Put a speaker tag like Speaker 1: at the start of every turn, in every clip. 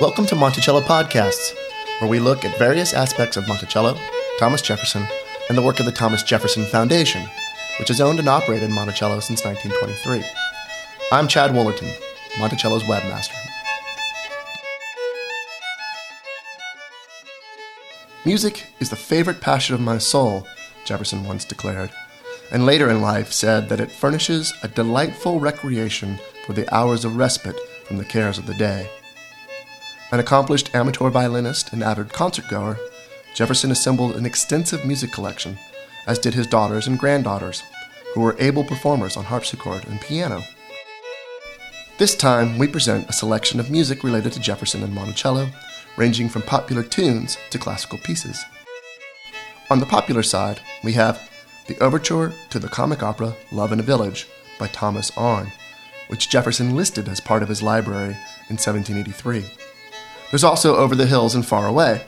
Speaker 1: Welcome to Monticello Podcasts, where we look at various aspects of Monticello, Thomas Jefferson, and the work of the Thomas Jefferson Foundation, which has owned and operated Monticello since 1923. I'm Chad Woolerton, Monticello's webmaster. Music is the favorite passion of my soul, Jefferson once declared, and later in life said that it furnishes a delightful recreation for the hours of respite from the cares of the day. An accomplished amateur violinist and avid concertgoer, Jefferson assembled an extensive music collection, as did his daughters and granddaughters, who were able performers on harpsichord and piano. This time, we present a selection of music related to Jefferson and Monticello, ranging from popular tunes to classical pieces. On the popular side, we have the overture to the comic opera Love in a Village by Thomas Arne, which Jefferson listed as part of his library in 1783. There's also Over the Hills and Far Away,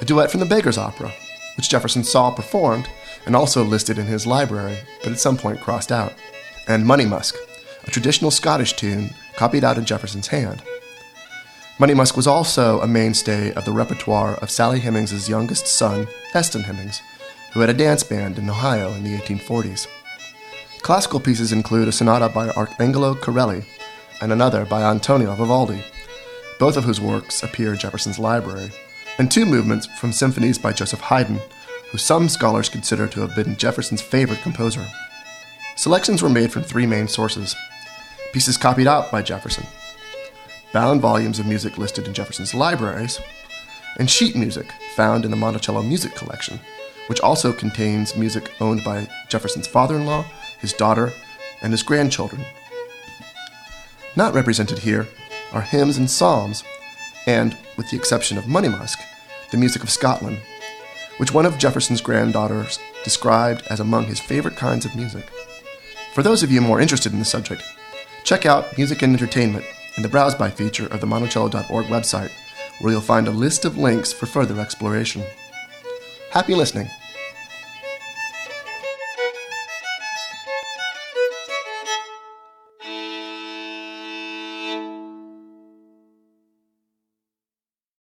Speaker 1: a duet from the Beggar's Opera, which Jefferson saw performed and also listed in his library, but at some point crossed out, and Money Musk, a traditional Scottish tune copied out in Jefferson's hand. Money Musk was also a mainstay of the repertoire of Sally Hemings's youngest son, Eston Hemings, who had a dance band in Ohio in the 1840s. Classical pieces include a sonata by Arcangelo Corelli and another by Antonio Vivaldi, both of whose works appear in Jefferson's library, and two movements from symphonies by Joseph Haydn, who some scholars consider to have been Jefferson's favorite composer. Selections were made from three main sources pieces copied out by Jefferson, bound volumes of music listed in Jefferson's libraries, and sheet music found in the Monticello Music Collection, which also contains music owned by Jefferson's father in law, his daughter, and his grandchildren. Not represented here are hymns and psalms, and, with the exception of Money Musk, the music of Scotland, which one of Jefferson's granddaughters described as among his favorite kinds of music. For those of you more interested in the subject, check out Music and Entertainment in the Browse By feature of the Monticello.org website, where you'll find a list of links for further exploration. Happy listening!